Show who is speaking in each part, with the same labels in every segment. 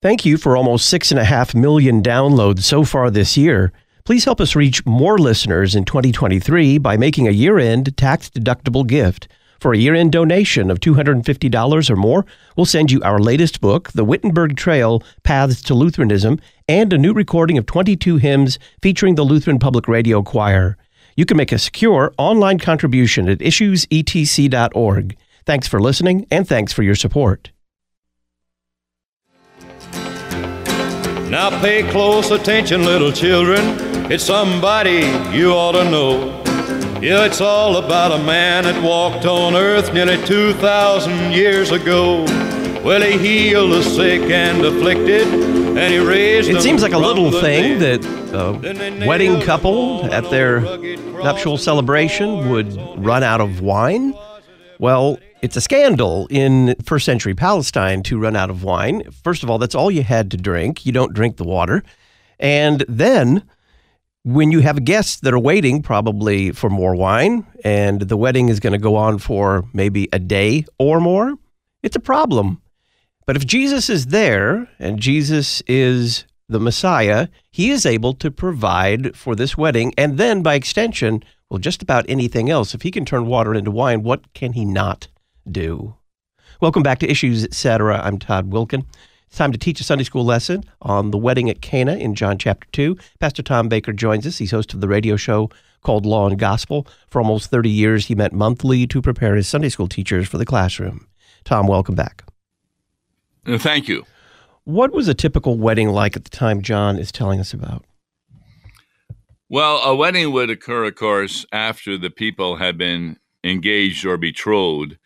Speaker 1: Thank you for almost six and a half million downloads so far this year. Please help us reach more listeners in 2023 by making a year end tax deductible gift. For a year end donation of $250 or more, we'll send you our latest book, The Wittenberg Trail Paths to Lutheranism, and a new recording of 22 hymns featuring the Lutheran Public Radio Choir. You can make a secure online contribution at issuesetc.org. Thanks for listening, and thanks for your support.
Speaker 2: Now pay close attention, little children. It's somebody you ought to know. Yeah, it's all about a man that walked on earth nearly 2,000 years ago. Well, he healed the sick and afflicted, and he raised
Speaker 1: It seems like a little thing that a wedding couple at their nuptial celebration would run out of wine. Well, it's a scandal in first century Palestine to run out of wine. First of all, that's all you had to drink. You don't drink the water. And then when you have guests that are waiting probably for more wine and the wedding is going to go on for maybe a day or more, it's a problem. But if Jesus is there and Jesus is the Messiah, he is able to provide for this wedding and then by extension, well, just about anything else. If he can turn water into wine, what can he not do? Welcome back to Issues Etc. I'm Todd Wilken. It's time to teach a Sunday school lesson on the wedding at Cana in John chapter 2. Pastor Tom Baker joins us. He's host of the radio show called Law and Gospel. For almost 30 years, he met monthly to prepare his Sunday school teachers for the classroom. Tom, welcome back.
Speaker 3: Uh, Thank you.
Speaker 1: What was a typical wedding like at the time John is telling us about?
Speaker 3: Well, a wedding would occur, of course, after the people had been engaged or betrothed.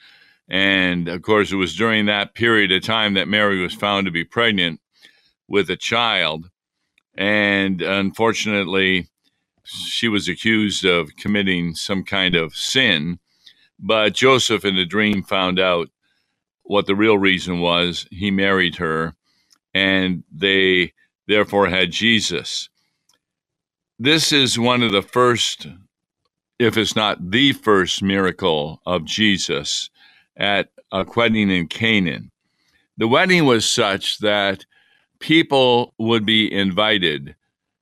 Speaker 3: And of course, it was during that period of time that Mary was found to be pregnant with a child. And unfortunately, she was accused of committing some kind of sin. But Joseph, in a dream, found out what the real reason was. He married her, and they therefore had Jesus. This is one of the first, if it's not the first miracle of Jesus at a wedding in Canaan. The wedding was such that people would be invited,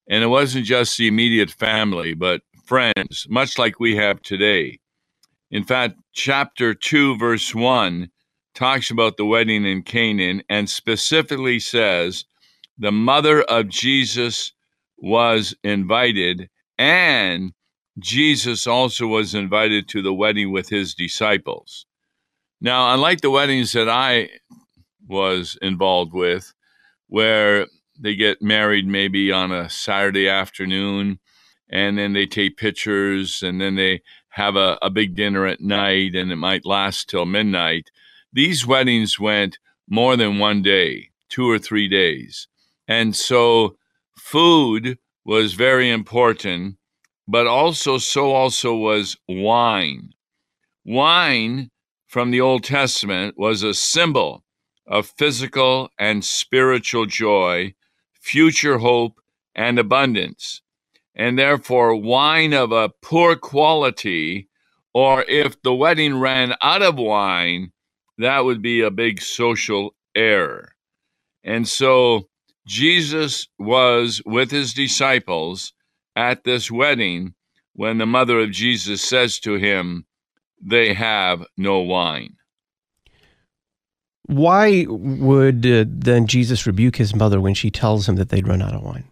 Speaker 3: and it wasn't just the immediate family, but friends, much like we have today. In fact, chapter 2, verse 1 talks about the wedding in Canaan and specifically says the mother of Jesus was invited, and Jesus also was invited to the wedding with his disciples. Now, unlike the weddings that I was involved with, where they get married maybe on a Saturday afternoon and then they take pictures and then they have a, a big dinner at night and it might last till midnight. These weddings went more than one day, two or three days. And so food was very important, but also so also was wine. Wine from the Old Testament was a symbol of physical and spiritual joy, future hope, and abundance. And therefore, wine of a poor quality, or if the wedding ran out of wine, that would be a big social error. And so Jesus was with his disciples at this wedding when the mother of Jesus says to him, They have no wine.
Speaker 1: Why would uh, then Jesus rebuke his mother when she tells him that they'd run out of wine?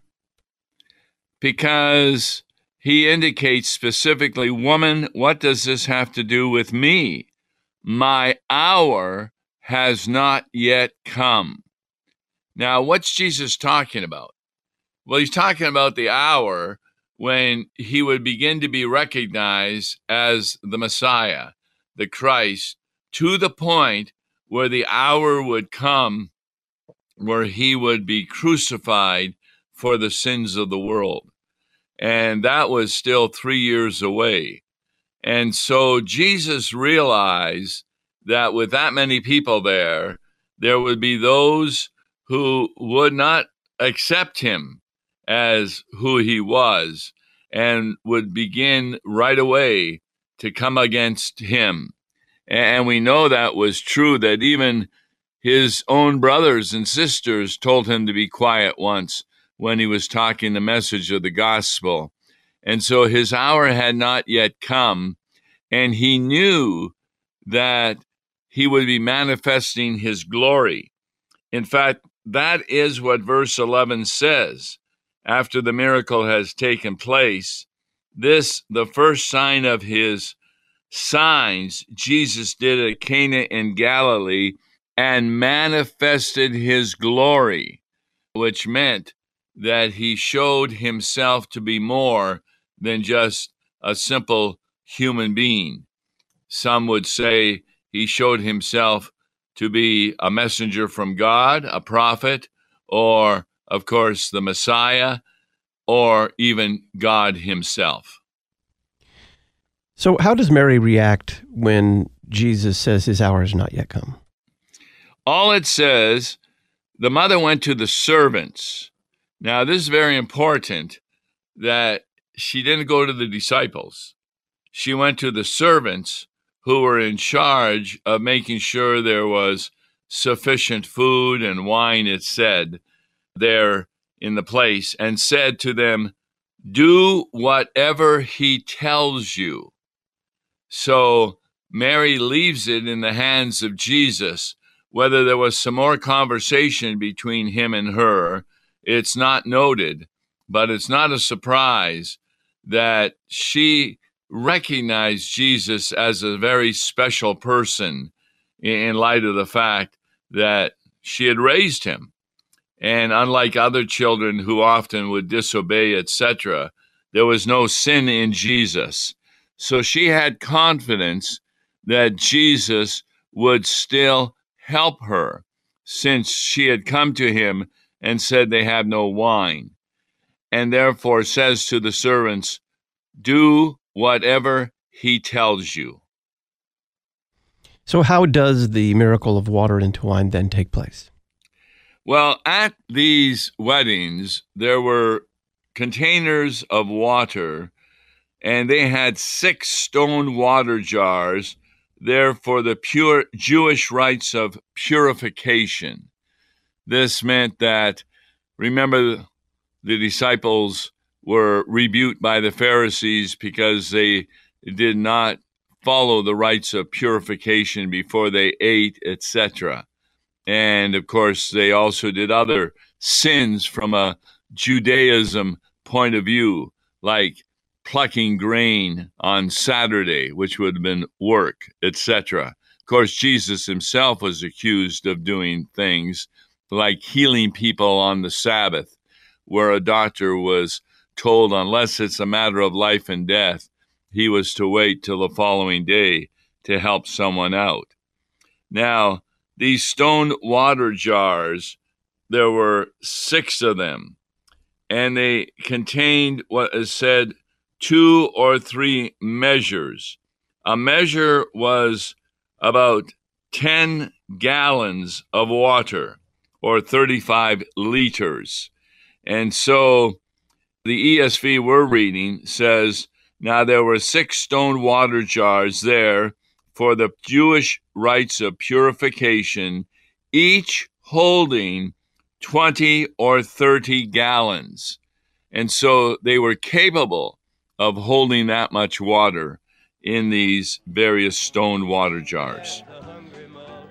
Speaker 3: Because he indicates specifically, Woman, what does this have to do with me? My hour has not yet come. Now, what's Jesus talking about? Well, he's talking about the hour when he would begin to be recognized as the Messiah, the Christ, to the point where the hour would come where he would be crucified for the sins of the world. And that was still three years away. And so Jesus realized that with that many people there, there would be those who would not accept him as who he was and would begin right away to come against him. And we know that was true, that even his own brothers and sisters told him to be quiet once when he was talking the message of the gospel. And so his hour had not yet come, and he knew that he would be manifesting his glory. In fact, that is what verse 11 says. After the miracle has taken place, this, the first sign of his signs, Jesus did at Cana in Galilee and manifested his glory, which meant that he showed himself to be more than just a simple human being. Some would say he showed himself to be a messenger from God, a prophet, or, of course, the Messiah, or even God himself.
Speaker 1: So, how does Mary react when Jesus says his hour has not yet come?
Speaker 3: All it says, the mother went to the servants. Now, this is very important that she didn't go to the disciples. She went to the servants who were in charge of making sure there was sufficient food and wine, it said, there in the place, and said to them, Do whatever he tells you. So Mary leaves it in the hands of Jesus whether there was some more conversation between him and her, it's not noted, but it's not a surprise that she recognized Jesus as a very special person in light of the fact that she had raised him. And unlike other children who often would disobey, etc., there was no sin in Jesus. So she had confidence that Jesus would still help her, since she had come to him and said they have no wine, and therefore says to the servants, Do whatever he tells you.
Speaker 1: So, how does the miracle of water into wine then take place?
Speaker 3: Well, at these weddings, there were containers of water, and they had six stone water jars there for the pure Jewish rites of purification. This meant that, remember, the disciples were rebuked by the Pharisees because they did not follow the rites of purification before they ate, etc. And of course, they also did other sins from a Judaism point of view, like plucking grain on Saturday, which would have been work, etc. Of course, Jesus himself was accused of doing things like healing people on the Sabbath, where a doctor was told, unless it's a matter of life and death, he was to wait till the following day to help someone out. Now, these stone water jars, there were six of them, and they contained what is said two or three measures. A measure was about 10 gallons of water or 35 liters. And so the ESV we're reading says, Now there were six stone water jars there for the Jewish rites of purification, each holding 20 or 30 gallons. And so they were capable of holding that much water in these various stone water jars.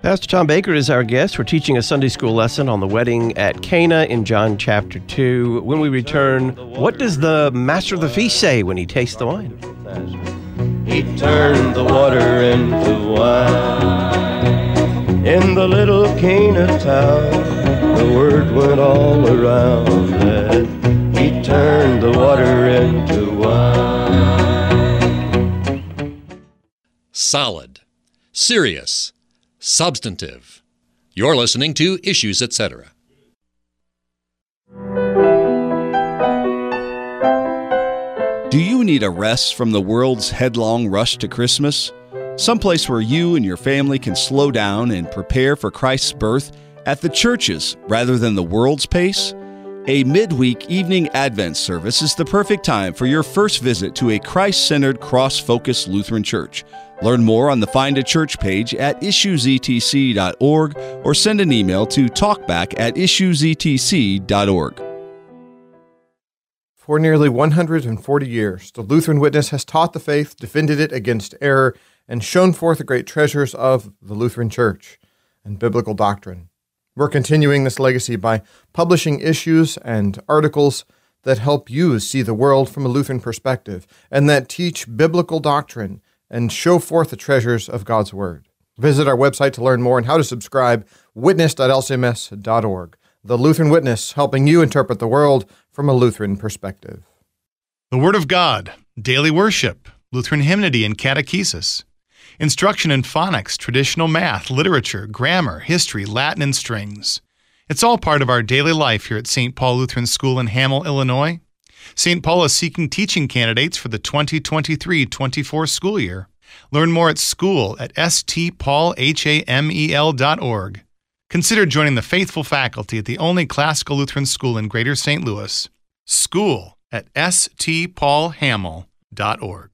Speaker 1: Pastor Tom Baker is our guest. We're teaching a Sunday school lesson on the wedding at Cana in John chapter 2. When we return, what does the master of the feast say when he tastes the wine?
Speaker 4: He turned the water into wine. In the little Cana town, the word went all around that he turned the water into wine.
Speaker 5: solid, serious, substantive. You're listening to Issues, etc.
Speaker 6: Do you need a rest from the world's headlong rush to Christmas? Someplace where you and your family can slow down and prepare for Christ's birth at the church's rather than the world's pace? A midweek evening Advent service is the perfect time for your first visit to a Christ centered, cross focused Lutheran church Learn more on the Find a Church page at issuesetc.org or send an email to talkback at issuesetc.org.
Speaker 7: For nearly 140 years, the Lutheran Witness has taught the faith, defended it against error, and shown forth the great treasures of the Lutheran Church and biblical doctrine. We're continuing this legacy by publishing issues and articles that help you see the world from a Lutheran perspective and that teach biblical doctrine and show forth the treasures of God's Word. Visit our website to learn more and how to subscribe, witness.lcms.org. The Lutheran Witness, helping you interpret the world from a Lutheran perspective.
Speaker 8: The Word of God, daily worship, Lutheran hymnody and catechesis, instruction in phonics, traditional math, literature, grammar, history, Latin, and strings. It's all part of our daily life here at St. Paul Lutheran School in Hamel, Illinois. St. Paul is seeking teaching candidates for the 2023 24 school year. Learn more at school at stpaulhamel.org. Consider joining the faithful faculty at the only classical Lutheran school in Greater St. Louis. School at stpaulhamel.org.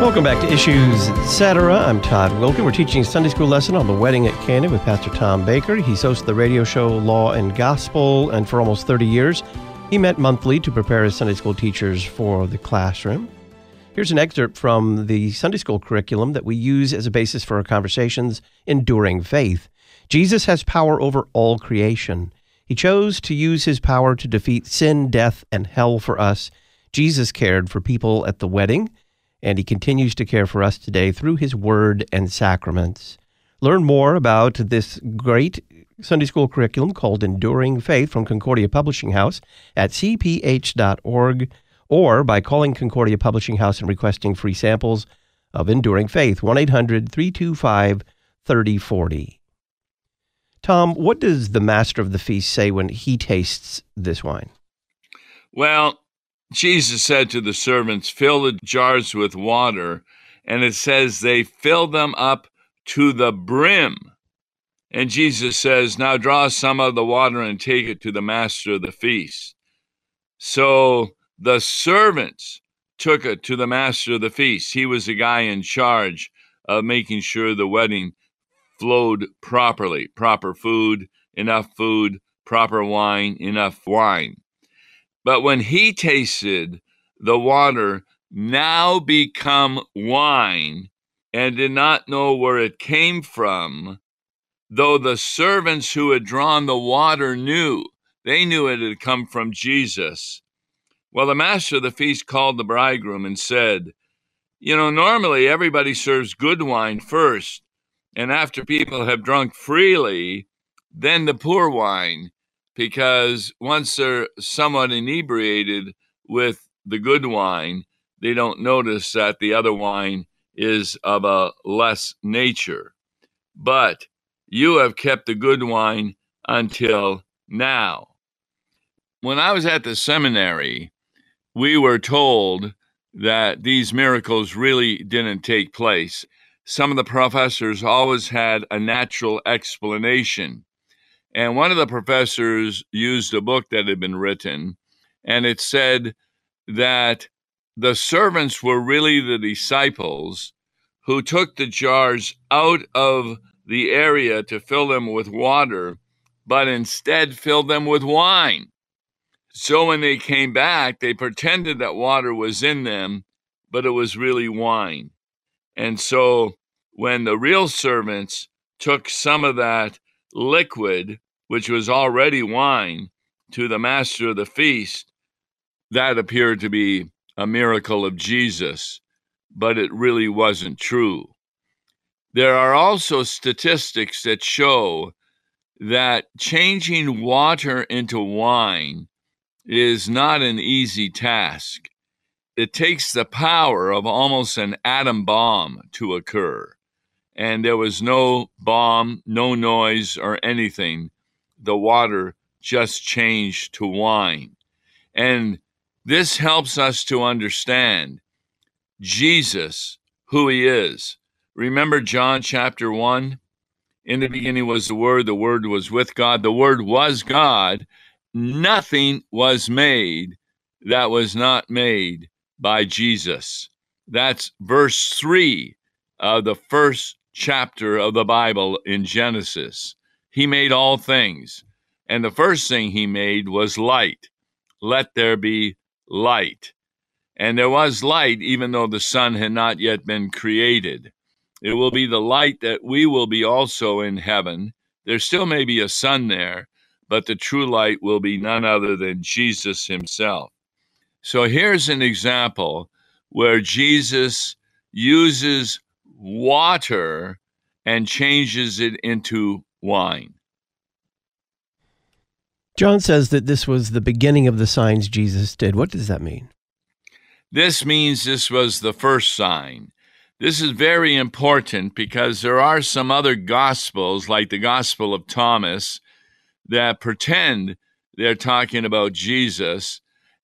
Speaker 1: Welcome back to Issues Etc. I'm Todd Wilken. We're teaching a Sunday school lesson on the wedding at Cana with Pastor Tom Baker. He's hosted the radio show Law and Gospel, and for almost 30 years, he met monthly to prepare his Sunday school teachers for the classroom. Here's an excerpt from the Sunday school curriculum that we use as a basis for our conversations, Enduring Faith. Jesus has power over all creation. He chose to use his power to defeat sin, death, and hell for us. Jesus cared for people at the wedding and he continues to care for us today through his word and sacraments. Learn more about this great Sunday school curriculum called Enduring Faith from Concordia Publishing House at cph.org or by calling Concordia Publishing House and requesting free samples of Enduring Faith, 1 800 325 3040. Tom, what does the master of the feast say when he tastes this wine?
Speaker 3: Well, Jesus said to the servants, Fill the jars with water. And it says they fill them up to the brim. And Jesus says, Now draw some of the water and take it to the master of the feast. So the servants took it to the master of the feast. He was the guy in charge of making sure the wedding flowed properly proper food, enough food, proper wine, enough wine. But when he tasted the water now become wine and did not know where it came from, though the servants who had drawn the water knew, they knew it had come from Jesus. Well, the master of the feast called the bridegroom and said, You know, normally everybody serves good wine first, and after people have drunk freely, then the poor wine because once they're somewhat inebriated with the good wine, they don't notice that the other wine is of a less nature. But you have kept the good wine until now. When I was at the seminary, we were told that these miracles really didn't take place. Some of the professors always had a natural explanation. And one of the professors used a book that had been written, and it said that the servants were really the disciples who took the jars out of the area to fill them with water, but instead filled them with wine. So when they came back, they pretended that water was in them, but it was really wine. And so when the real servants took some of that liquid which was already wine, to the master of the feast, that appeared to be a miracle of Jesus, but it really wasn't true. There are also statistics that show that changing water into wine is not an easy task. It takes the power of almost an atom bomb to occur. And there was no bomb, no noise, or anything the water just changed to wine. And this helps us to understand Jesus, who he is. Remember John chapter 1? In the beginning was the Word, the Word was with God, the Word was God. Nothing was made that was not made by Jesus. That's verse 3 of the first chapter of the Bible in Genesis. He made all things. And the first thing he made was light. Let there be light. And there was light, even though the sun had not yet been created. It will be the light that we will be also in heaven. There still may be a sun there, but the true light will be none other than Jesus himself. So here's an example where Jesus uses water and changes it into wine.
Speaker 1: John says that this was the beginning of the signs Jesus did. What does that mean?
Speaker 3: This means this was the first sign. This is very important because there are some other gospels, like the Gospel of Thomas, that pretend they're talking about Jesus.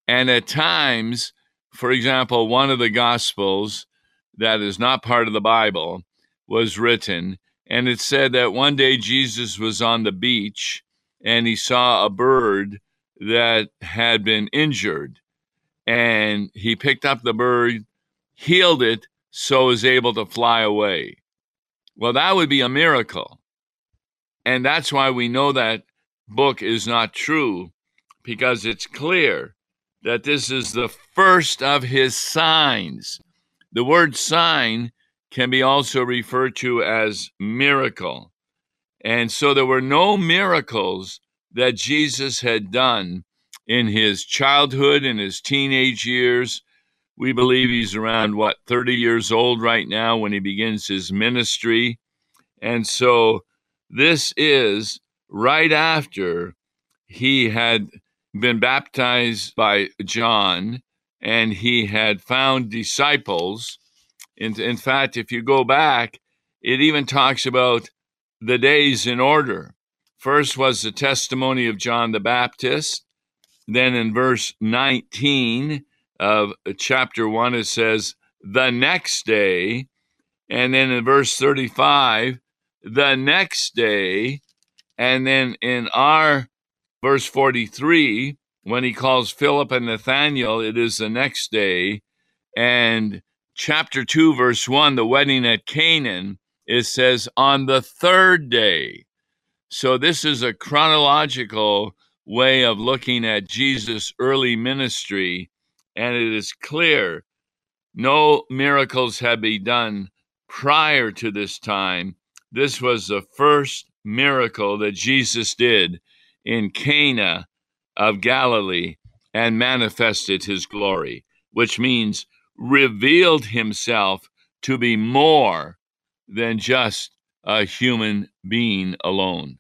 Speaker 3: And at times, for example, one of the gospels that is not part of the Bible was written, and it said that one day Jesus was on the beach and he saw a bird that had been injured. And he picked up the bird, healed it, so is able to fly away. Well, that would be a miracle. And that's why we know that book is not true, because it's clear that this is the first of his signs. The word sign can be also referred to as miracle. And so there were no miracles that Jesus had done in his childhood, in his teenage years. We believe he's around, what, 30 years old right now when he begins his ministry. And so this is right after he had been baptized by John and he had found disciples. In, in fact, if you go back, it even talks about the days in order. First was the testimony of John the Baptist. Then in verse 19 of chapter 1, it says, the next day. And then in verse 35, the next day. And then in our verse 43, when he calls Philip and Nathanael, it is the next day. And chapter 2, verse 1, the wedding at Canaan, it says on the third day. So this is a chronological way of looking at Jesus' early ministry, and it is clear no miracles had been done prior to this time. This was the first miracle that Jesus did in Cana of Galilee and manifested his glory, which means revealed himself to be more than just a human being alone.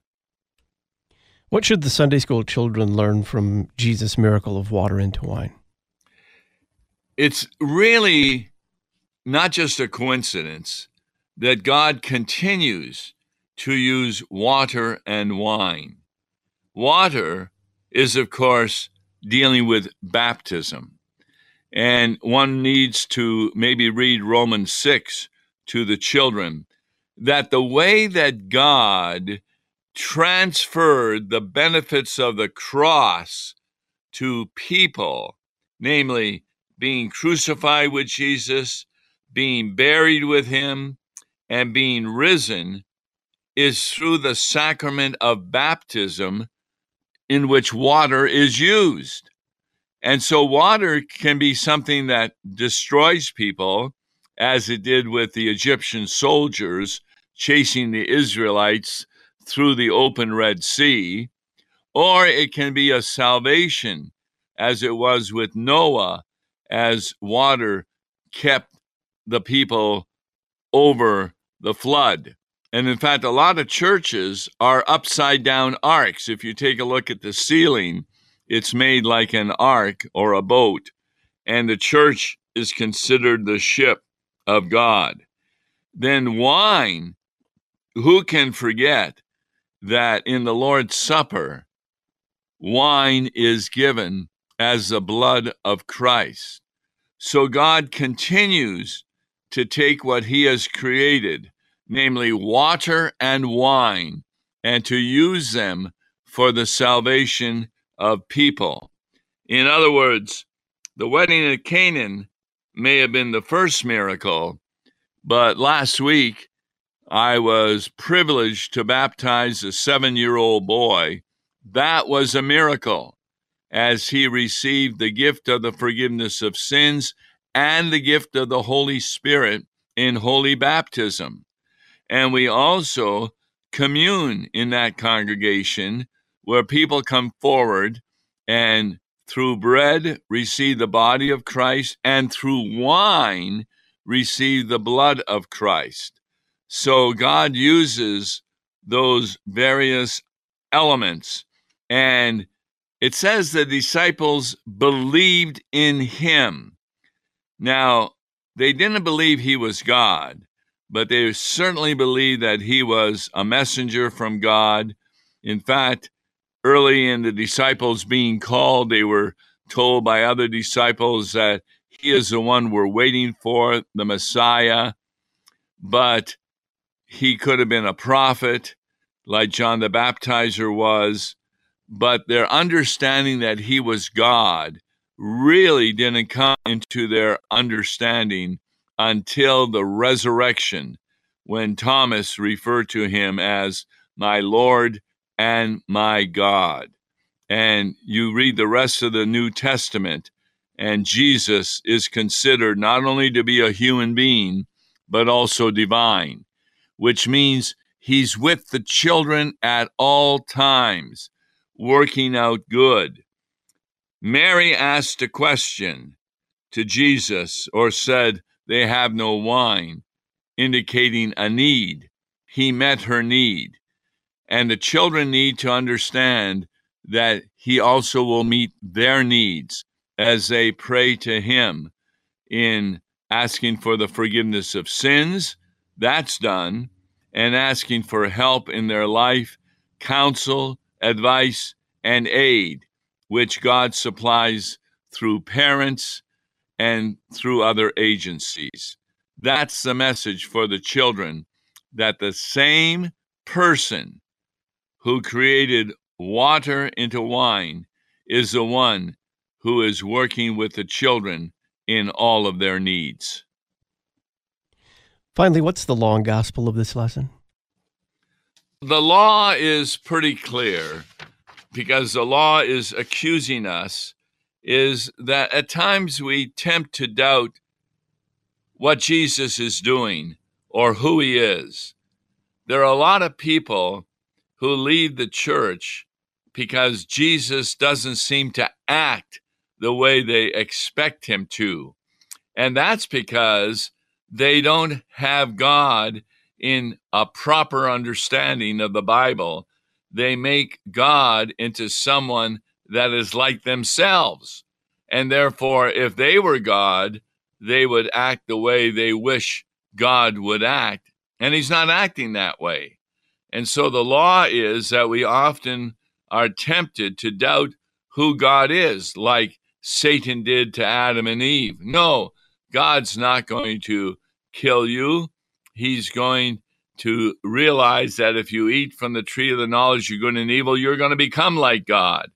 Speaker 1: What should the Sunday school children learn from Jesus' miracle of water into wine?
Speaker 3: It's really not just a coincidence that God continues to use water and wine. Water is, of course, dealing with baptism. And one needs to maybe read Romans 6 to the children that the way that God transferred the benefits of the cross to people, namely being crucified with Jesus, being buried with him, and being risen, is through the sacrament of baptism in which water is used. And so, water can be something that destroys people as it did with the Egyptian soldiers chasing the Israelites through the open Red Sea, or it can be a salvation, as it was with Noah, as water kept the people over the flood. And in fact, a lot of churches are upside down arks. If you take a look at the ceiling, it's made like an ark or a boat, and the church is considered the ship of God. Then wine, who can forget that in the Lord's Supper, wine is given as the blood of Christ. So God continues to take what he has created, namely water and wine, and to use them for the salvation of people. In other words, the wedding at Canaan may have been the first miracle, but last week I was privileged to baptize a seven year old boy. That was a miracle as he received the gift of the forgiveness of sins and the gift of the Holy Spirit in holy baptism. And we also commune in that congregation where people come forward and through bread receive the body of Christ and through wine receive the blood of Christ. So God uses those various elements. And it says the disciples believed in him. Now, they didn't believe he was God, but they certainly believed that he was a messenger from God. In fact, early in the disciples being called, they were told by other disciples that he is the one we're waiting for, the Messiah. But he could have been a prophet like John the Baptizer was. But their understanding that he was God really didn't come into their understanding until the resurrection, when Thomas referred to him as my Lord and my God. And you read the rest of the New Testament, and Jesus is considered not only to be a human being, but also divine, which means he's with the children at all times, working out good. Mary asked a question to Jesus or said, They have no wine, indicating a need. He met her need. And the children need to understand that He also will meet their needs as they pray to Him in asking for the forgiveness of sins. That's done. And asking for help in their life, counsel, advice, and aid which God supplies through parents and through other agencies. That's the message for the children that the same person who created water into wine is the one who is working with the children in all of their needs.
Speaker 1: Finally, what's the law and gospel of this lesson?
Speaker 3: The law is pretty clear because the law is accusing us is that at times we tempt to doubt what Jesus is doing or who he is. There are a lot of people who leave the church because Jesus doesn't seem to act the way they expect him to. And that's because they don't have God in a proper understanding of the Bible they make God into someone that is like themselves. And therefore, if they were God, they would act the way they wish God would act. And He's not acting that way. And so the law is that we often are tempted to doubt who God is, like Satan did to Adam and Eve. No, God's not going to kill you. He's going to realize that if you eat from the tree of the knowledge of good and evil, you're going to become like God.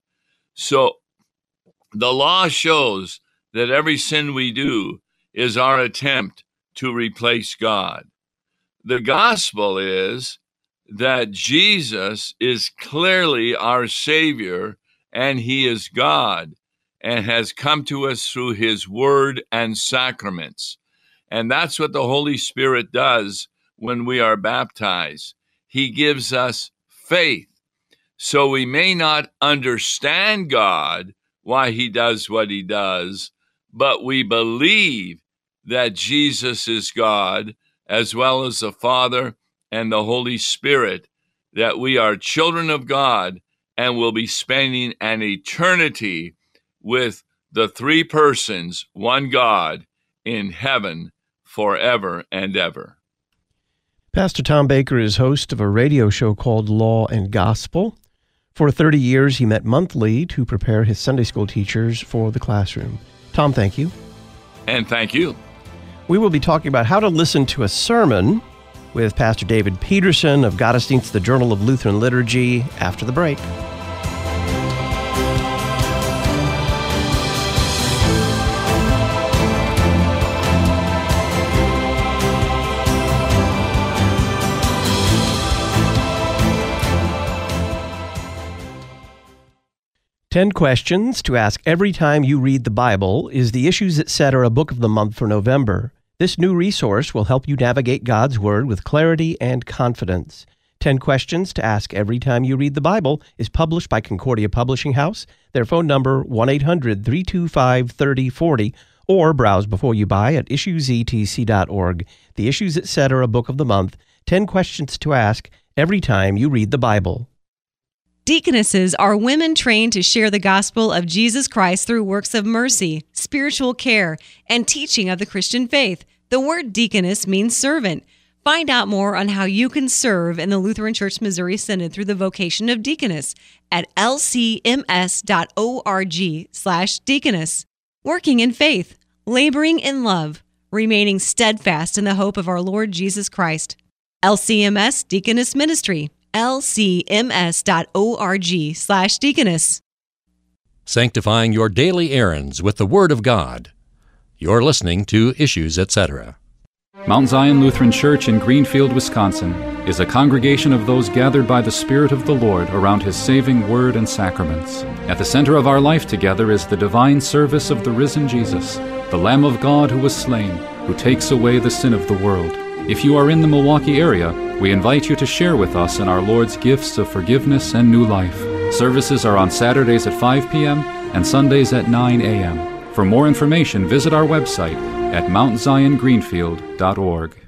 Speaker 3: So the law shows that every sin we do is our attempt to replace God. The gospel is that Jesus is clearly our Savior and He is God and has come to us through His Word and sacraments. And that's what the Holy Spirit does when we are baptized. He gives us faith. So we may not understand God, why he does what he does, but we believe that Jesus is God, as well as the Father and the Holy Spirit, that we are children of God and will be spending an eternity with the three persons, one God, in heaven forever and ever.
Speaker 1: Pastor Tom Baker is host of a radio show called Law and Gospel. For 30 years, he met monthly to prepare his Sunday school teachers for the classroom. Tom, thank you.
Speaker 3: And thank you.
Speaker 1: We will be talking about how to listen to a sermon with Pastor David Petersen of Gottesdienst, the Journal of Lutheran Liturgy, after the break. Ten questions to ask every time you read the Bible is the Issues Etc. A Book of the month for November. This new resource will help you navigate God's Word with clarity and confidence. 10 Questions to Ask Every Time You Read the Bible is published by Concordia Publishing House. Their phone number 1 800 325 3040 or browse before you buy at issuesetc.org. The Issues Etc. A Book of the month 10 Questions to Ask Every Time You Read the Bible.
Speaker 9: Deaconesses are women trained to share the gospel of Jesus Christ through works of mercy, spiritual care, and teaching of the Christian faith. The word deaconess means servant. Find out more on how you can serve in the Lutheran Church Missouri Synod through the vocation of deaconess at lcms.org slash deaconess. Working in faith, laboring in love, remaining steadfast in the hope of our Lord Jesus Christ. LCMS Deaconess Ministry lcms.org slash deaconess.
Speaker 5: Sanctifying your daily errands with the Word of God. You're listening to Issues, etc.
Speaker 10: Mount Zion Lutheran Church in Greenfield, Wisconsin is a congregation of those gathered by the Spirit of the Lord around His saving Word and sacraments. At the center of our life together is the divine service of the risen Jesus, the Lamb of God who was slain, who takes away the sin of the world. If you are in the Milwaukee area, we invite you to share with us in our Lord's gifts of forgiveness and new life. Services are on Saturdays at 5 p.m. and Sundays at 9 a.m. For more information, visit our website at mountziongreenfield.org.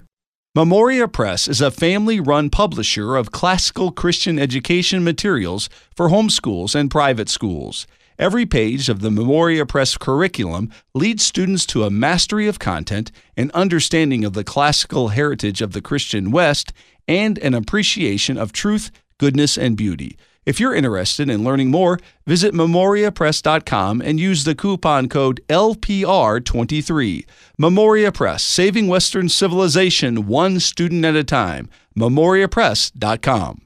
Speaker 6: Memoria Press is a family run publisher of classical Christian education materials for homeschools and private schools. Every page of the Memoria Press curriculum leads students to a mastery of content, an understanding of the classical heritage of the Christian West, and an appreciation of truth, goodness, and beauty. If you're interested in learning more, visit memoriapress.com and use the coupon code LPR23. Memoria Press, saving Western civilization one student at a time. memoriapress.com.